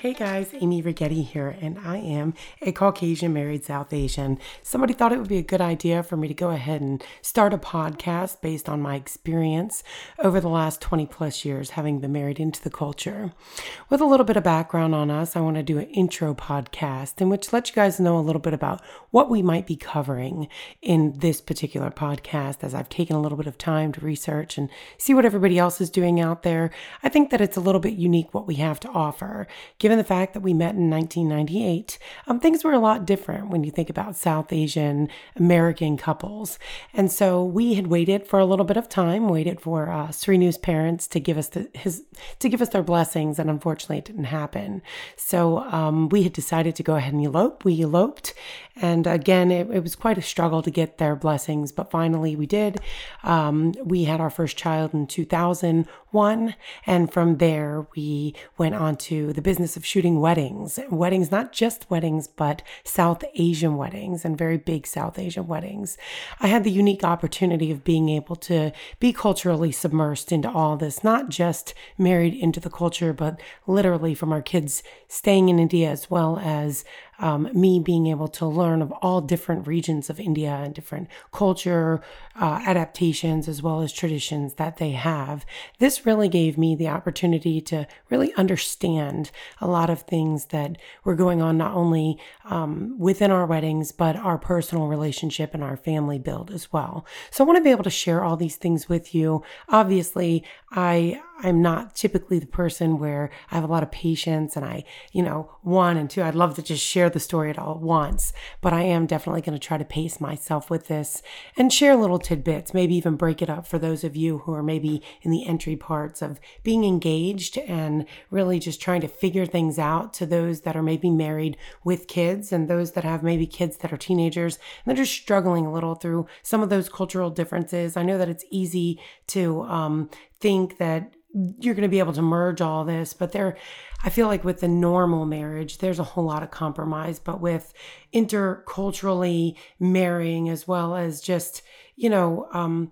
Hey guys, Amy Rigetti here, and I am a Caucasian married South Asian. Somebody thought it would be a good idea for me to go ahead and start a podcast based on my experience over the last 20 plus years having been married into the culture. With a little bit of background on us, I want to do an intro podcast in which let you guys know a little bit about what we might be covering in this particular podcast as I've taken a little bit of time to research and see what everybody else is doing out there. I think that it's a little bit unique what we have to offer given the fact that we met in 1998, um, things were a lot different when you think about South Asian American couples. And so we had waited for a little bit of time, waited for uh, Srinu's parents to give us the, his to give us their blessings, and unfortunately, it didn't happen. So um, we had decided to go ahead and elope. We eloped, and again, it, it was quite a struggle to get their blessings, but finally we did. Um, we had our first child in 2001, and from there we went on to the business of shooting weddings. Weddings, not just weddings, but South Asian weddings and very big South Asian weddings. I had the unique opportunity of being able to be culturally submersed into all this, not just married into the culture, but literally from our kids staying in India as well as um, me being able to learn of all different regions of India and different culture uh, adaptations as well as traditions that they have. This really gave me the opportunity to really understand a lot of things that were going on, not only um, within our weddings, but our personal relationship and our family build as well. So I want to be able to share all these things with you. Obviously, I I'm not typically the person where I have a lot of patience and I, you know, one and two, I'd love to just share the story at all once, but I am definitely going to try to pace myself with this and share little tidbits, maybe even break it up for those of you who are maybe in the entry parts of being engaged and really just trying to figure things out to those that are maybe married with kids and those that have maybe kids that are teenagers and they're just struggling a little through some of those cultural differences. I know that it's easy to um, think that you're going to be able to merge all this but there i feel like with the normal marriage there's a whole lot of compromise but with interculturally marrying as well as just you know um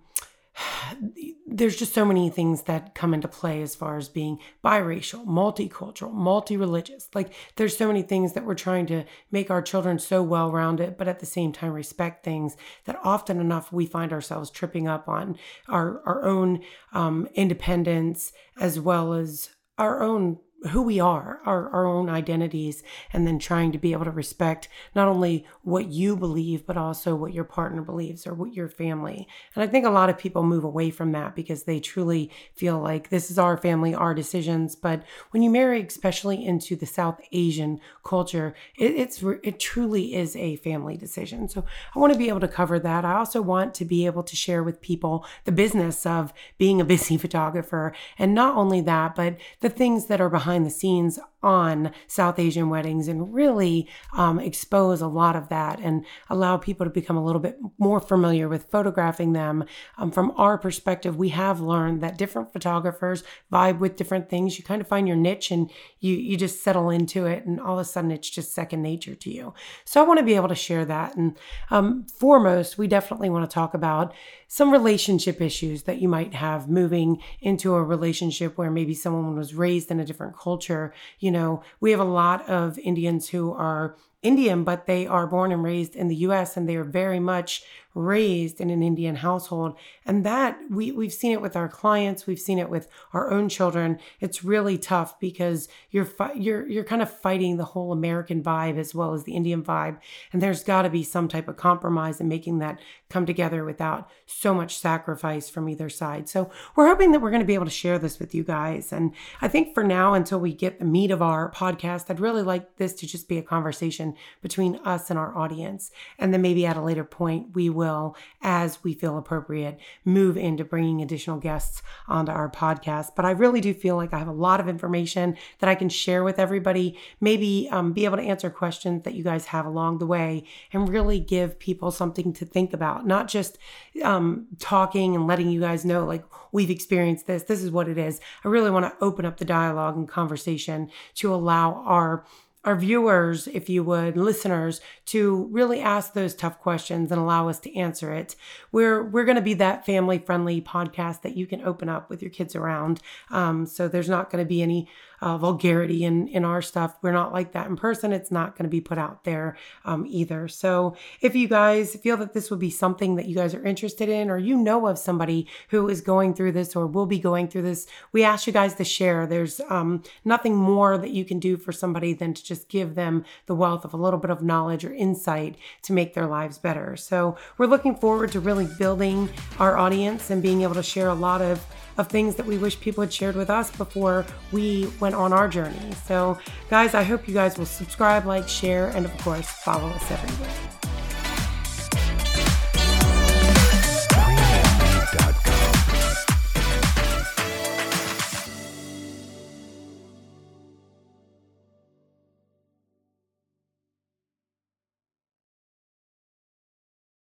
there's just so many things that come into play as far as being biracial, multicultural, multi-religious. Like there's so many things that we're trying to make our children so well-rounded, but at the same time respect things that often enough we find ourselves tripping up on our our own um, independence as well as our own who we are, our, our own identities, and then trying to be able to respect not only what you believe, but also what your partner believes or what your family. And I think a lot of people move away from that because they truly feel like this is our family, our decisions. But when you marry, especially into the South Asian culture, it, it's it truly is a family decision. So I want to be able to cover that. I also want to be able to share with people the business of being a busy photographer, and not only that, but the things that are behind behind the scenes on South Asian weddings and really um, expose a lot of that and allow people to become a little bit more familiar with photographing them. Um, from our perspective, we have learned that different photographers vibe with different things. You kind of find your niche and you you just settle into it, and all of a sudden it's just second nature to you. So I want to be able to share that. And um, foremost, we definitely want to talk about some relationship issues that you might have moving into a relationship where maybe someone was raised in a different culture. You know, we have a lot of Indians who are Indian, but they are born and raised in the US and they are very much raised in an Indian household. And that we, we've seen it with our clients, we've seen it with our own children. It's really tough because you're you're you're kind of fighting the whole American vibe as well as the Indian vibe. And there's got to be some type of compromise in making that come together without so much sacrifice from either side. So we're hoping that we're going to be able to share this with you guys. And I think for now, until we get the meat of our podcast, I'd really like this to just be a conversation between us and our audience. And then maybe at a later point, we will as we feel appropriate, move into bringing additional guests onto our podcast. But I really do feel like I have a lot of information that I can share with everybody, maybe um, be able to answer questions that you guys have along the way and really give people something to think about, not just um, talking and letting you guys know, like, we've experienced this, this is what it is. I really want to open up the dialogue and conversation to allow our our viewers, if you would, listeners, to really ask those tough questions and allow us to answer it. We're we're going to be that family friendly podcast that you can open up with your kids around. Um, so there's not going to be any uh, vulgarity in in our stuff. We're not like that in person. It's not going to be put out there um, either. So if you guys feel that this would be something that you guys are interested in, or you know of somebody who is going through this or will be going through this, we ask you guys to share. There's um, nothing more that you can do for somebody than to just just give them the wealth of a little bit of knowledge or insight to make their lives better. So we're looking forward to really building our audience and being able to share a lot of of things that we wish people had shared with us before we went on our journey. So, guys, I hope you guys will subscribe, like, share, and of course, follow us everywhere.